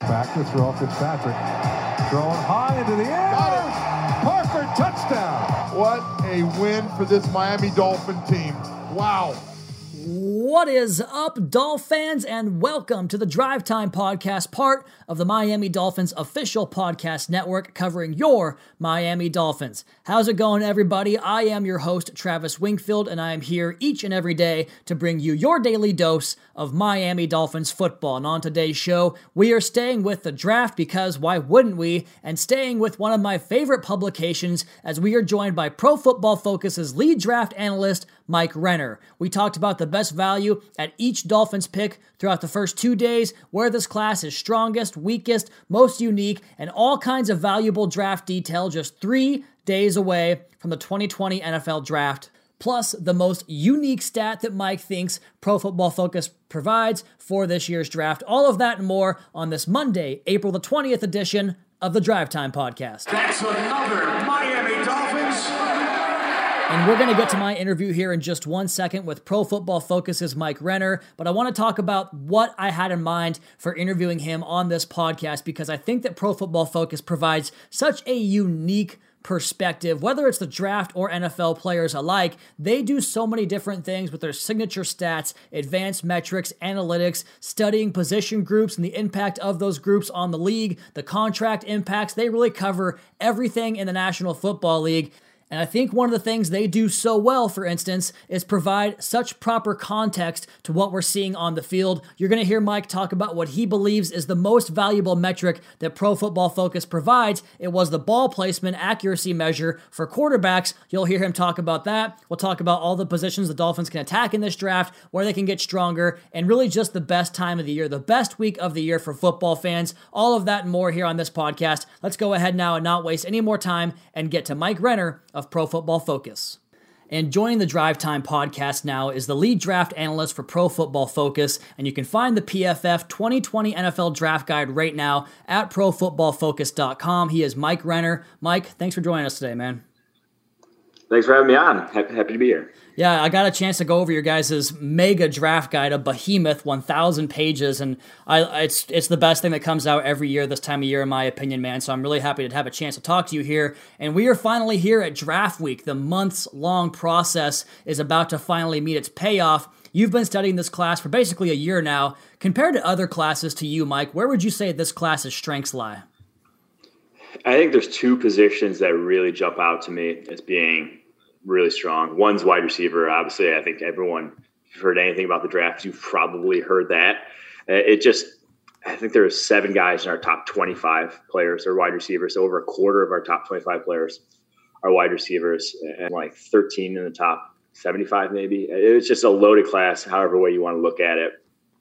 Back to throw Fitzpatrick. Throwing high into the air. Parker, touchdown. What a win for this Miami Dolphin team. Wow. What is up, Dolph fans, and welcome to the Drive Time Podcast, part of the Miami Dolphins official podcast network covering your Miami Dolphins. How's it going, everybody? I am your host, Travis Wingfield, and I am here each and every day to bring you your daily dose of Miami Dolphins football. And on today's show, we are staying with the draft because why wouldn't we? And staying with one of my favorite publications as we are joined by Pro Football Focus's lead draft analyst, Mike Renner. We talked about the best value at each Dolphins pick throughout the first two days, where this class is strongest, weakest, most unique, and all kinds of valuable draft detail just three days away from the 2020 NFL Draft. Plus, the most unique stat that Mike thinks Pro Football Focus provides for this year's draft. All of that and more on this Monday, April the 20th edition of the Drive Time Podcast. That's another Miami. And we're going to get to my interview here in just one second with Pro Football Focus's Mike Renner. But I want to talk about what I had in mind for interviewing him on this podcast because I think that Pro Football Focus provides such a unique perspective, whether it's the draft or NFL players alike, they do so many different things with their signature stats, advanced metrics, analytics, studying position groups and the impact of those groups on the league, the contract impacts. They really cover everything in the National Football League. And I think one of the things they do so well, for instance, is provide such proper context to what we're seeing on the field. You're going to hear Mike talk about what he believes is the most valuable metric that Pro Football Focus provides. It was the ball placement accuracy measure for quarterbacks. You'll hear him talk about that. We'll talk about all the positions the Dolphins can attack in this draft, where they can get stronger, and really just the best time of the year, the best week of the year for football fans. All of that and more here on this podcast. Let's go ahead now and not waste any more time and get to Mike Renner Pro Football Focus. And joining the Drive Time podcast now is the lead draft analyst for Pro Football Focus. And you can find the PFF 2020 NFL Draft Guide right now at profootballfocus.com. He is Mike Renner. Mike, thanks for joining us today, man. Thanks for having me on. Happy to be here. Yeah, I got a chance to go over your guys' mega draft guide, a behemoth, 1,000 pages, and I, it's it's the best thing that comes out every year this time of year, in my opinion, man. So I'm really happy to have a chance to talk to you here. And we are finally here at draft week. The months long process is about to finally meet its payoff. You've been studying this class for basically a year now. Compared to other classes to you, Mike, where would you say this class's strengths lie? I think there's two positions that really jump out to me as being really strong. One's wide receiver. Obviously, I think everyone, if you've heard anything about the draft, you've probably heard that. Uh, it just, I think there are seven guys in our top 25 players are wide receivers. So over a quarter of our top 25 players are wide receivers, and like 13 in the top 75, maybe. It's just a loaded class, however way you want to look at it.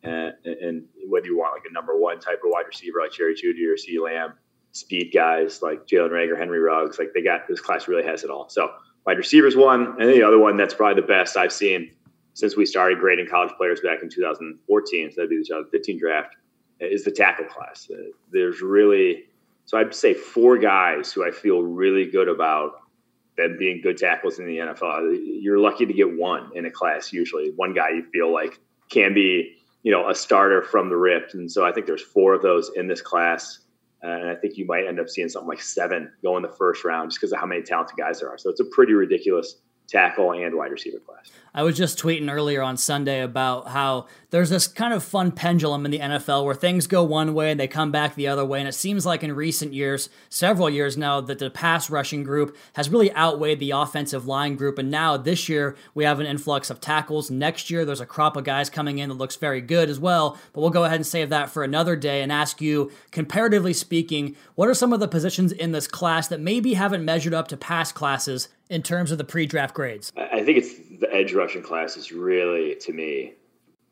Uh, and whether you want like a number one type of wide receiver like Jerry Jeudy or CeeDee Lamb, speed guys like Jalen Reagor, Henry Ruggs, like they got this class really has it all. So wide receivers one, and the other one that's probably the best I've seen since we started grading college players back in 2014. So that'd be the 2015 draft. Is the tackle class. Uh, there's really so I'd say four guys who I feel really good about them being good tackles in the NFL. You're lucky to get one in a class usually. One guy you feel like can be you know a starter from the rip, and so I think there's four of those in this class. And I think you might end up seeing something like seven go in the first round just because of how many talented guys there are. So it's a pretty ridiculous tackle and wide receiver class. I was just tweeting earlier on Sunday about how there's this kind of fun pendulum in the NFL where things go one way and they come back the other way. And it seems like in recent years, several years now, that the pass rushing group has really outweighed the offensive line group. And now this year, we have an influx of tackles. Next year, there's a crop of guys coming in that looks very good as well. But we'll go ahead and save that for another day and ask you, comparatively speaking, what are some of the positions in this class that maybe haven't measured up to past classes in terms of the pre draft grades? I think it's the edge rushing class is really, to me,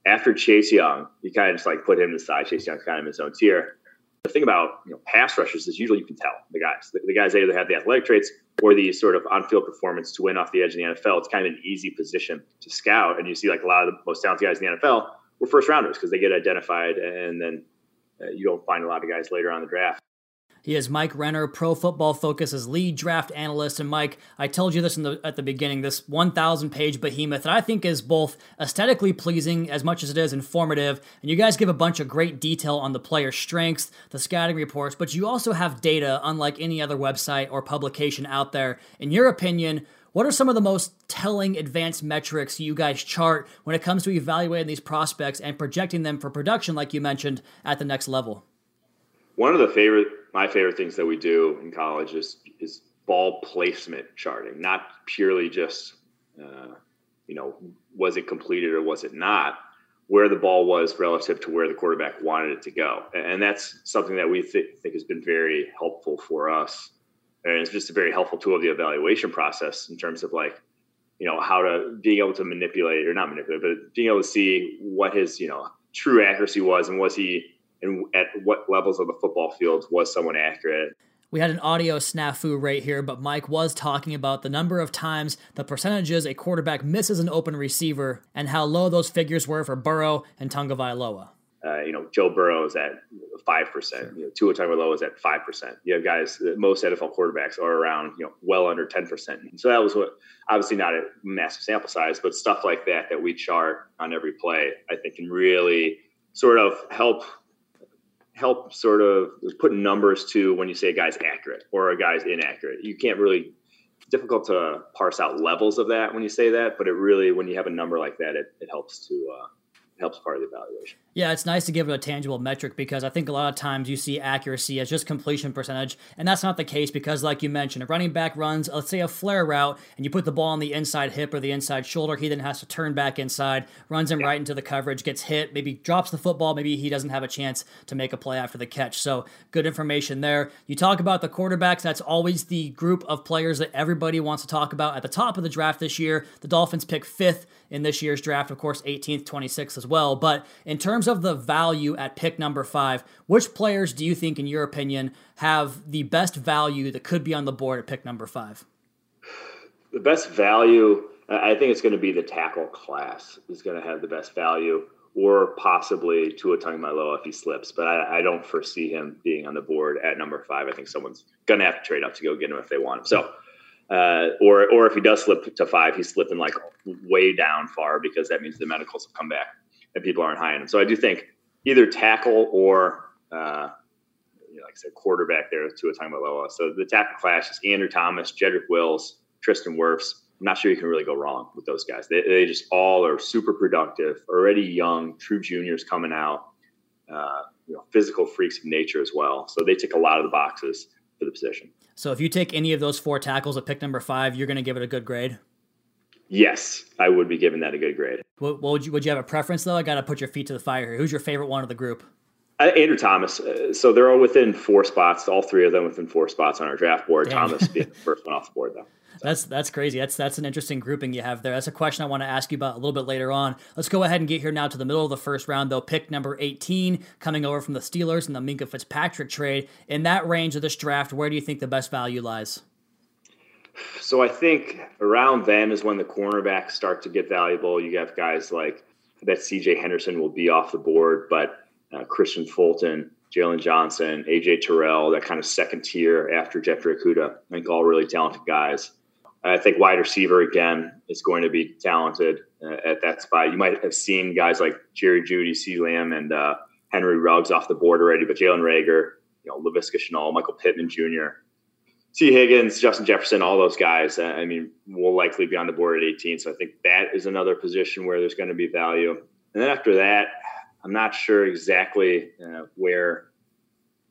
after Chase Young, you kind of just like put him aside. Chase Young's kind of his own tier. The thing about you know pass rushers is usually you can tell the guys. The, the guys either have the athletic traits or the sort of on-field performance to win off the edge in the NFL. It's kind of an easy position to scout, and you see like a lot of the most talented guys in the NFL were first rounders because they get identified, and then uh, you don't find a lot of guys later on the draft He is Mike Renner, Pro Football Focus's lead draft analyst. And Mike, I told you this the, at the beginning, this 1,000 page behemoth that I think is both aesthetically pleasing as much as it is informative. And you guys give a bunch of great detail on the player's strengths, the scouting reports, but you also have data unlike any other website or publication out there. In your opinion, what are some of the most telling advanced metrics you guys chart when it comes to evaluating these prospects and projecting them for production, like you mentioned, at the next level? One of the favorite, my favorite things that we do in college is is ball placement charting, not purely just, uh, you know, was it completed or was it not, where the ball was relative to where the quarterback wanted it to go, and that's something that we th- think has been very helpful for us. And it's just a very helpful tool of the evaluation process in terms of like you know how to being able to manipulate or not manipulate but being able to see what his you know true accuracy was and was he and at what levels of the football field was someone accurate we had an audio snafu right here, but Mike was talking about the number of times the percentages a quarterback misses an open receiver and how low those figures were for Burrow and Tagovailoa. Uh, you know, Joe Burrow is at five percent. You know, Tua Tagovailoa is at five percent. You have guys. Most NFL quarterbacks are around you know well under ten percent. So that was what obviously not a massive sample size, but stuff like that that we chart on every play, I think can really sort of help help sort of put numbers to when you say a guy's accurate or a guy's inaccurate. You can't really it's difficult to parse out levels of that when you say that, but it really when you have a number like that, it, it helps to uh, helps part of the evaluation. Yeah, it's nice to give it a tangible metric because I think a lot of times you see accuracy as just completion percentage, and that's not the case because, like you mentioned, a running back runs, uh, let's say, a flare route, and you put the ball on the inside hip or the inside shoulder, he then has to turn back inside, runs him yeah. right into the coverage, gets hit, maybe drops the football, maybe he doesn't have a chance to make a play after the catch. So, good information there. You talk about the quarterbacks, that's always the group of players that everybody wants to talk about at the top of the draft this year. The Dolphins pick fifth in this year's draft, of course, 18th, 26th as well. But in terms of the value at pick number five, which players do you think, in your opinion, have the best value that could be on the board at pick number five? The best value, I think it's going to be the tackle class is going to have the best value, or possibly Tua Tagovailoa if he slips. But I, I, don't foresee him being on the board at number five. I think someone's going to have to trade up to go get him if they want him. So uh, or or if he does slip to five, he's slipping like way down far because that means the medicals have come back and people aren't high on him. So I do think either tackle or uh, you know, like I said, quarterback there Tua Tagovailoa. So the tackle clash is Andrew Thomas, Jedrick Wills, Tristan Wirfs. I'm not sure you can really go wrong with those guys. They, they just all are super productive, already young, true juniors coming out, uh, you know, physical freaks of nature as well. So they tick a lot of the boxes for the position. So if you take any of those four tackles at pick number five, you're going to give it a good grade. Yes, I would be giving that a good grade. What, what would you would you have a preference though? I got to put your feet to the fire here. Who's your favorite one of the group? Uh, Andrew Thomas. Uh, so they're all within four spots. All three of them within four spots on our draft board. Damn. Thomas being the first one off the board though. That's that's crazy. That's that's an interesting grouping you have there. That's a question I want to ask you about a little bit later on. Let's go ahead and get here now to the middle of the first round, though. Pick number 18, coming over from the Steelers and the Minkah Fitzpatrick trade. In that range of this draft, where do you think the best value lies? So I think around then is when the cornerbacks start to get valuable. You have guys like that. C.J. Henderson will be off the board, but uh, Kristian Fulton, Jaylon Johnson, AJ Terrell, that kind of second tier after Jeffrey Okudah. I think all really talented guys. I think wide receiver again is going to be talented uh, at that spot. You might have seen guys like Jerry Jeudy, C. Lamb, and uh, Henry Ruggs off the board already, but Jalen Reagor, you know, Laviska Shenault, Michael Pittman Jr., Tee Higgins, Justin Jefferson, all those guys. I mean, will likely be on the board at 18. So I think that is another position where there's going to be value. And then after that, I'm not sure exactly uh, where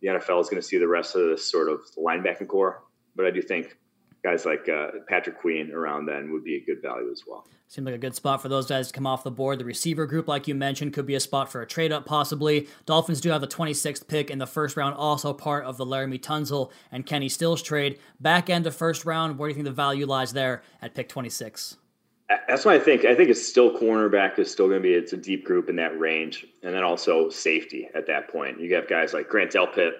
the NFL is going to see the rest of this sort of linebacking core, but I do think guys like uh, Patrick Queen around then would be a good value as well. Seems like a good spot for those guys to come off the board. The receiver group, like you mentioned, could be a spot for a trade up possibly. Dolphins do have the 26th pick in the first round, also part of the Laremy Tunsil and Kenny Stills trade. Back end of first round, where do you think the value lies there at pick 26? That's what I think. I think it's still cornerback is still going to be it's a deep group in that range, and then also safety at that point. You have guys like Grant Delpit,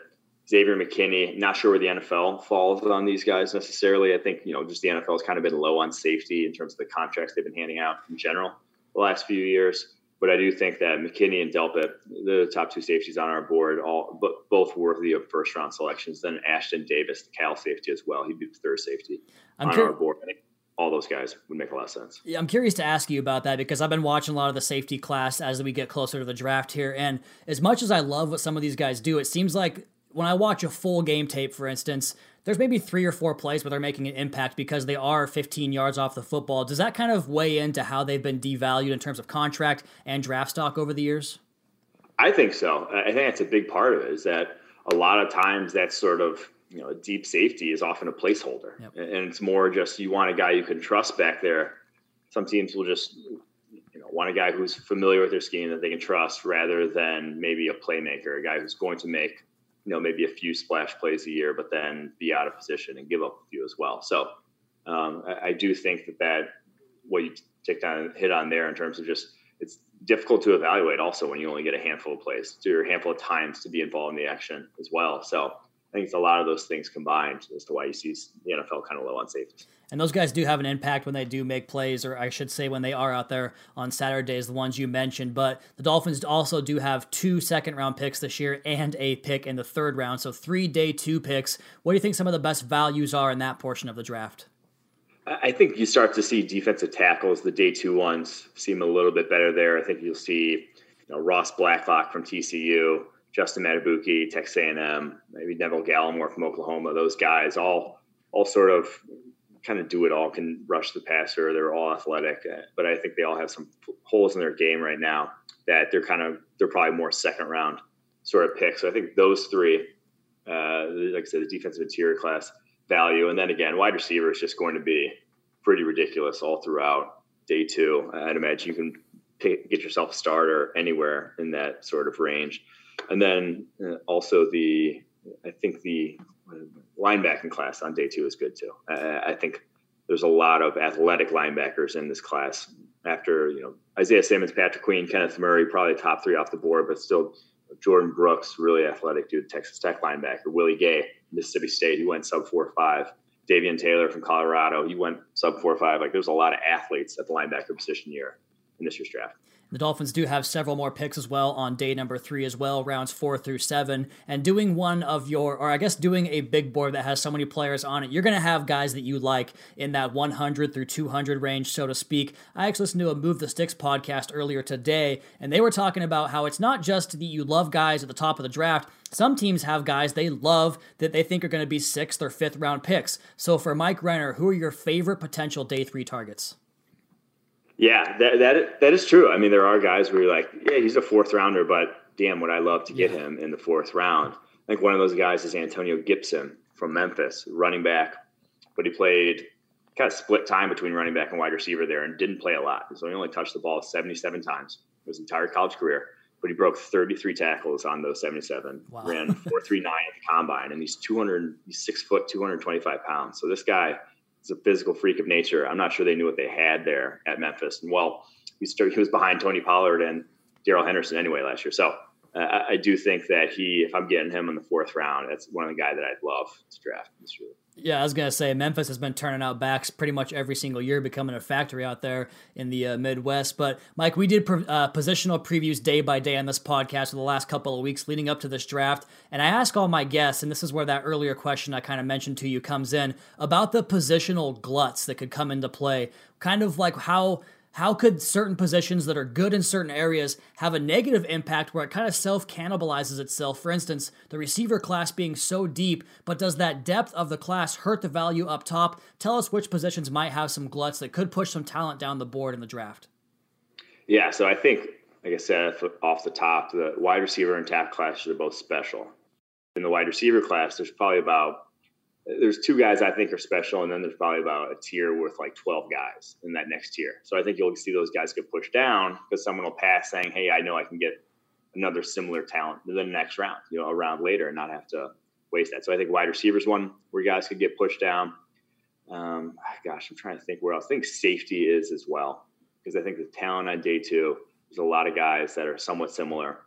Xavier McKinney. Not sure where the NFL falls on these guys necessarily. I think you know just the NFL has kind of been low on safety in terms of the contracts they've been handing out in general the last few years. But I do think that McKinney and Delpit, the top two safeties on our board, all but both worthy of first round selections. Then Ashtyn Davis, the Cal safety as well. He'd be the third safety I'm on cur- our board. I think all those guys would make a lot of sense. Yeah, I'm curious to ask you about that because I've been watching a lot of the safety class as we get closer to the draft here. And as much as I love what some of these guys do, it seems like when I watch a full game tape, for instance, there's maybe three or four plays where they're making an impact because they are 15 yards off the football. Does that kind of weigh into how they've been devalued in terms of contract and draft stock over the years? I think so. I think that's a big part of it is that a lot of times that sort of you know deep safety is often a placeholder, yep. and it's more just you want a guy you can trust back there. Some teams will just you know want a guy who's familiar with their scheme that they can trust rather than maybe a playmaker, a guy who's going to make you know maybe a few splash plays a year, but then be out of position and give up a few as well. So um, I, I, do think that that what you take on hit on there in terms of just it's difficult to evaluate also when you only get a handful of plays, to a handful of times to be involved in the action as well. So I think it's a lot of those things combined as to why you see the NFL kind of low on safeties. And those guys do have an impact when they do make plays, or I should say, when they are out there on Saturdays, the ones you mentioned. But the Dolphins also do have two second round picks this year and a pick in the third round. So three day two picks. What do you think some of the best values are in that portion of the draft? I think you start to see defensive tackles, the day two ones, seem a little bit better there. I think you'll see you know, Ross Blacklock from TCU, Justin Madubuike, Texas A&M, maybe Neville Gallimore from Oklahoma. Those guys all all sort of kind of do it all, can rush the passer. They're all athletic, uh, but I think they all have some holes in their game right now that they're kind of they're probably more second round sort of picks. So I think those three, uh, like I said, the defensive interior class value, and then again, wide receiver is just going to be pretty ridiculous all throughout day two. I'd imagine you can pick, get yourself a starter anywhere in that sort of range, and then uh, also the I think the linebacking class on day two is good too. I, think there's a lot of athletic linebackers in this class. After you know Isaiah Simmons, Patrick Queen, Kenneth Murray, probably top three off the board, but still Jordyn Brooks, really athletic dude, Texas Tech linebacker. Willie Gay, Mississippi State, he went sub four five. Davion Taylor from Colorado, he went sub four five. Like there's a lot of athletes at the linebacker position here in this year's draft. The Dolphins do have several more picks as well on day number three as well, rounds four through seven. And doing one of your, or I guess doing a big board that has so many players on it, you're going to have guys that you like in that 100 through 200 range, so to speak. I actually listened to a Move the Sticks podcast earlier today, and they were talking about how it's not just that you love guys at the top of the draft. Some teams have guys they love that they think are going to be sixth or fifth round picks. So for Mike Renner, who are your favorite potential day three targets? Yeah, that that that is true. I mean, there are guys where you're like, yeah, he's a fourth rounder, but damn, would I love to get yeah. him in the fourth round? I think one of those guys is Antonio Gibson from Memphis, running back, but he played kind of split time between running back and wide receiver there, and didn't play a lot. So he only touched the ball 77 times his entire college career. But he broke 33 tackles on those 77. Wow. Ran 4.39 at the combine, and he's 206 foot, 225 pounds. So this guy a physical freak of nature. I'm not sure they knew what they had there at Memphis. And well, he, started, he was behind Tony Pollard and Darrell Henderson anyway last year. So uh, I, I, do think that he, if I'm getting him in the fourth round, that's one of the guys that I'd love to draft this year. Yeah, I was gonna say Memphis has been turning out backs pretty much every single year, becoming a factory out there in the uh, Midwest. But Mike, we did uh, positional previews day by day on this podcast for the last couple of weeks leading up to this draft, and I ask all my guests, and this is where that earlier question I kind of mentioned to you comes in about the positional gluts that could come into play, kind of like how how could certain positions that are good in certain areas have a negative impact where it kind of self cannibalizes itself? For instance, the receiver class being so deep, but does that depth of the class hurt the value up top? Tell us which positions might have some gluts that could push some talent down the board in the draft. Yeah, so I think, like I said off the top, the wide receiver and tackle classes are both special. In the wide receiver class, there's probably about there's two guys I think are special, and then there's probably about a tier with like 12 guys in that next tier. So I think you'll see those guys get pushed down because someone will pass saying, "Hey, I know I can get another similar talent in the next round, you know, a round later, and not have to waste that." So I think wide receivers one where guys could get pushed down. Um, gosh, I'm trying to think where else. I think safety is as well because I think the talent on day two. There's a lot of guys that are somewhat similar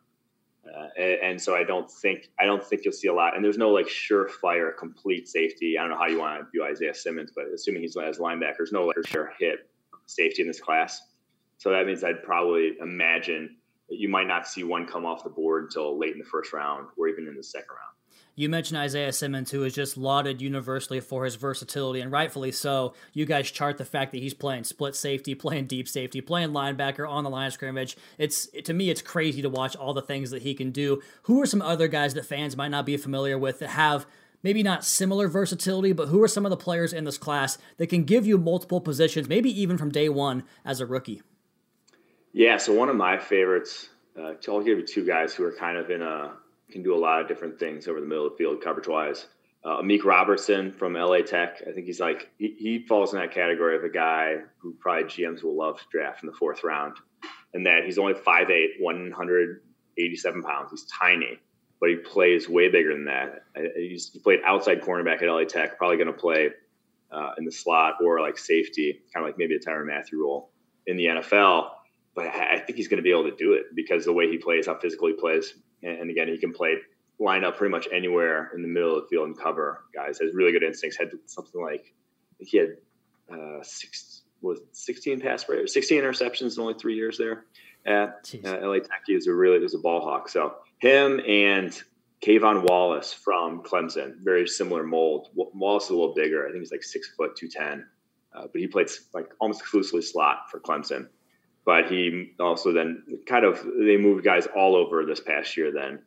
uh, and, and, so I don't think I don't think you'll see a lot. And there's no like surefire complete safety. I don't know how you want to view Isaiah Simmons, but assuming he's as linebackers, no like sure hit safety in this class. So that means I'd probably imagine you might not see one come off the board until late in the first round or even in the second round. You mentioned Isaiah Simmons, who is just lauded universally for his versatility, and rightfully so. You guys chart the fact that he's playing split safety, playing deep safety, playing linebacker on the line of scrimmage. It's to me, it's crazy to watch all the things that he can do. Who are some other guys that fans might not be familiar with that have maybe not similar versatility, but who are some of the players in this class that can give you multiple positions, maybe even from day one as a rookie? Yeah, so one of my favorites, uh, I'll give you two guys who are kind of in a can do a lot of different things over the middle of the field coverage wise. Uh, Amik Robertson from LA Tech. I think he's like he, he, falls in that category of a guy who probably GMs will love to draft in the fourth round, and that he's only 5'8", 187 pounds. He's tiny, but he plays way bigger than that. He's, he played outside cornerback at LA Tech. Probably going to play uh, in the slot or like safety, kind of like maybe a Tyrann Mathieu role in the NFL. But I think he's going to be able to do it because the way he plays, how physically he plays, and again, he can play line up pretty much anywhere in the middle of the field and cover guys. Has really good instincts. Had something like he had uh, six was 16 pass breaks, 16 interceptions in only three years there at uh, LA Tech. He was a really was a ball hawk. So him and K'Von Wallace from Clemson, very similar mold. Wallace is a little bigger. I think he's like six foot two ten, uh, but he played like almost exclusively slot for Clemson but he also then kind of they moved guys all over this past year then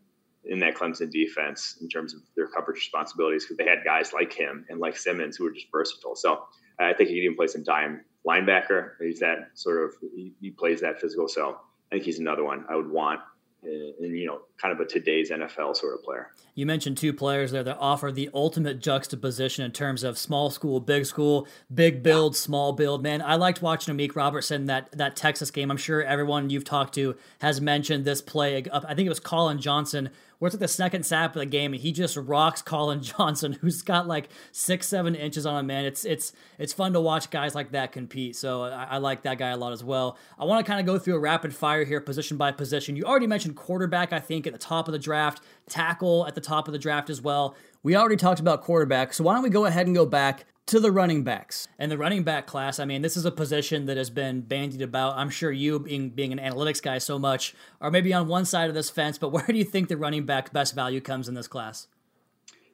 in that Clemson defense in terms of their coverage responsibilities because they had guys like him and like Simmons who were just versatile. So I think he can even play some dime linebacker. He's that sort of he, he plays that physical. So I think he's another one I would want Uh, and you know kind of a today's NFL sort of player. You mentioned two players there that offer the ultimate juxtaposition in terms of small school, big school, big build, small build. Man, I liked watching Amik Robertson that that Texas game. I'm sure everyone you've talked to has mentioned this play. I think it was Collin Johnson it's like the second snap of the game and he just rocks Colin Johnson, who's got like six, seven inches on him, man. It's it's it's fun to watch guys like that compete. So I, I like that guy a lot as well. I want to kind of go through a rapid fire here, position by position. You already mentioned quarterback, I think, at the top of the draft, tackle at the top of the draft as well. We already talked about quarterback, so why don't we go ahead and go back to the running backs. And the running back class, I mean, this is a position that has been bandied about. I'm sure you, being being an analytics guy so much, are maybe on one side of this fence, but where do you think the running back best value comes in this class?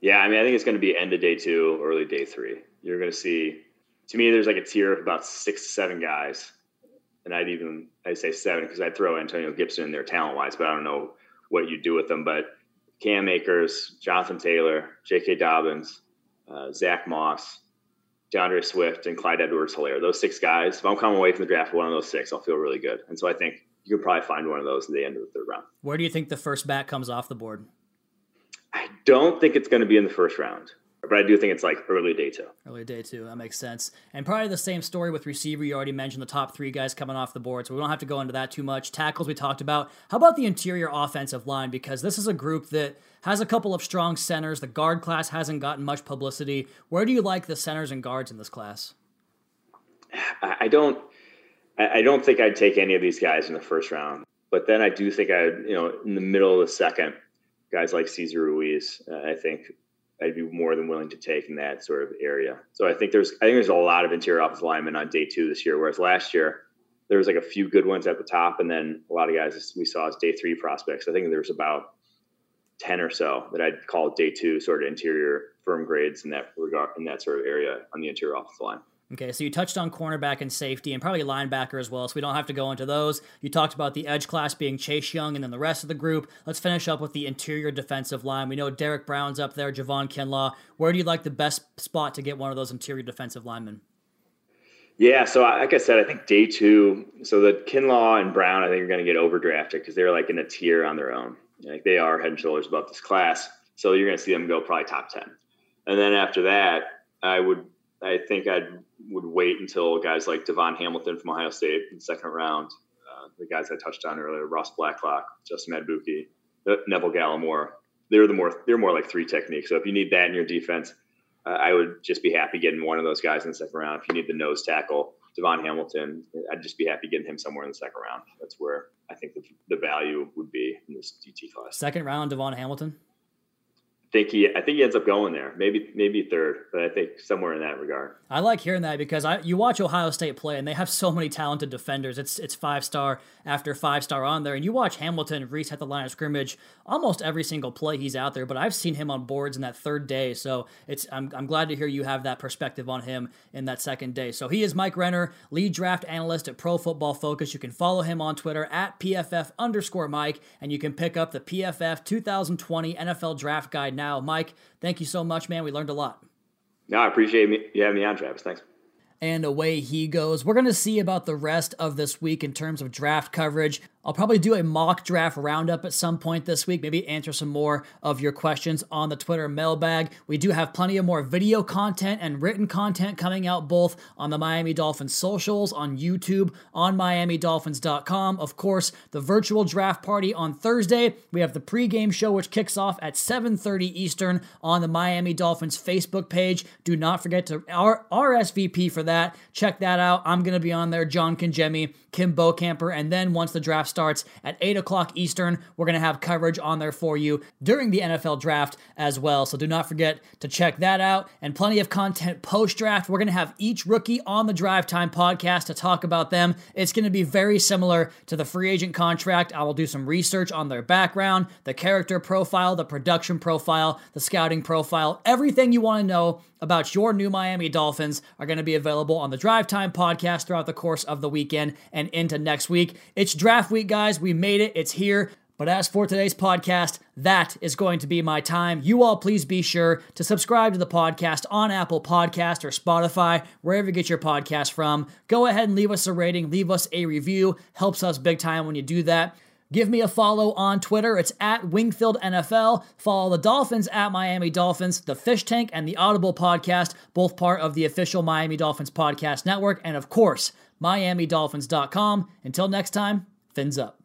Yeah, I mean, I think it's going to be end of day two, early day three. You're going to see, to me, there's like a tier of about six to seven guys. And I'd even, I'd say seven because I'd throw Antonio Gibson in there talent wise, but I don't know what you do with them. But Cam Akers, Jonathan Taylor, J.K. Dobbins, uh, Zach Moss, D'Andre Swift and Clyde Edwards Helaire. Those six guys, if I'm coming away from the draft with one of those six, I'll feel really good. And so I think you could probably find one of those at the end of the third round. Where do you think the first back comes off the board? I don't think it's going to be in the first round. But I do think it's like early day two. Early day two. That makes sense. And probably the same story with receiver. You already mentioned the top three guys coming off the board, so we don't have to go into that too much. Tackles we talked about. How about the interior offensive line? Because this is a group that has a couple of strong centers. The guard class hasn't gotten much publicity. Where do you like the centers and guards in this class? I don't. I don't think I'd take any of these guys in the first round. But then I do think I, you know, in the middle of the second, guys like Cesar Ruiz, uh, I think I'd be more than willing to take in that sort of area. So I think there's I think there's a lot of interior offensive linemen on day two this year, whereas last year there was like a few good ones at the top, and then a lot of guys we saw as day three prospects. I think there's about ten or so that I'd call day two sort of interior firm grades in that regard in that sort of area on the interior offensive line. Okay, so you touched on cornerback and safety and probably linebacker as well, so we don't have to go into those. You talked about the edge class being Chase Young and then the rest of the group. Let's finish up with the interior defensive line. We know Derrick Brown's up there, Javon Kinlaw. Where do you like the best spot to get one of those interior defensive linemen? Yeah, so like I said, I think day two. So the Kinlaw and Brown, I think are going to get overdrafted because they're like in a tier on their own. Like they are head and shoulders above this class. So you're going to see them go probably top ten. And then after that, I would I think I would wait until guys like DaVon Hamilton from Ohio State in the second round, uh, the guys I touched on earlier, Ross Blacklock, Justin Madubuike, Neville Gallimore. They're the more they're more like three techniques. So if you need that in your defense, uh, I would just be happy getting one of those guys in the second round. If you need the nose tackle, DaVon Hamilton, I'd just be happy getting him somewhere in the second round. That's where I think the, the value would be in this DT class. Second round, DaVon Hamilton. Think he I think he ends up going there. Maybe maybe third, but I think somewhere in that regard. I like hearing that because I you watch Ohio State play and they have so many talented defenders. It's it's five star after five star on there, and you watch Hamilton Reese at the line of scrimmage almost every single play he's out there. But I've seen him on boards in that third day, so it's I'm I'm glad to hear you have that perspective on him in that second day. So he is Mike Renner, lead draft analyst at Pro Football Focus. You can follow him on Twitter at PFF underscore Mike, and you can pick up the PFF 2020 NFL Draft Guide now. Mike, thank you so much, man. We learned a lot. No, I appreciate me, you having me on, Travis. Thanks and away he goes. We're going to see about the rest of this week in terms of draft coverage. I'll probably do a mock draft roundup at some point this week, maybe answer some more of your questions on the Twitter mailbag. We do have plenty of more video content and written content coming out both on the Miami Dolphins socials, on YouTube, on MiamiDolphins.com. Of course, the virtual draft party on Thursday. We have the pregame show, which kicks off at 7.30 Eastern on the Miami Dolphins Facebook page. Do not forget to RSVP for that. Check that out. I'm going to be on there. John Congemi, Kim Bokamper, and then once the draft starts at 8 o'clock Eastern. We're going to have coverage on there for you during the NFL draft as well. So do not forget to check that out and plenty of content post draft. We're going to have each rookie on the Drive Time podcast to talk about them. It's going to be very similar to the free agent contract. I will do some research on their background, the character profile, the production profile, the scouting profile, everything you want to know about your new Miami Dolphins are going to be available on the Drive Time podcast throughout the course of the weekend and into next week. It's draft week, guys. We made it, it's here. But as for today's podcast, that is going to be my time. You all please be sure to subscribe to the podcast on Apple Podcast or Spotify, wherever you get your podcast from. Go ahead and leave us a rating, leave us a review. Helps us big time when you do that. Give me a follow on Twitter. It's at Wingfield NFL. Follow the Dolphins at Miami Dolphins, the Fish Tank, and the Audible podcast, both part of the official Miami Dolphins podcast network. And of course, MiamiDolphins.com. Until next time, fins up.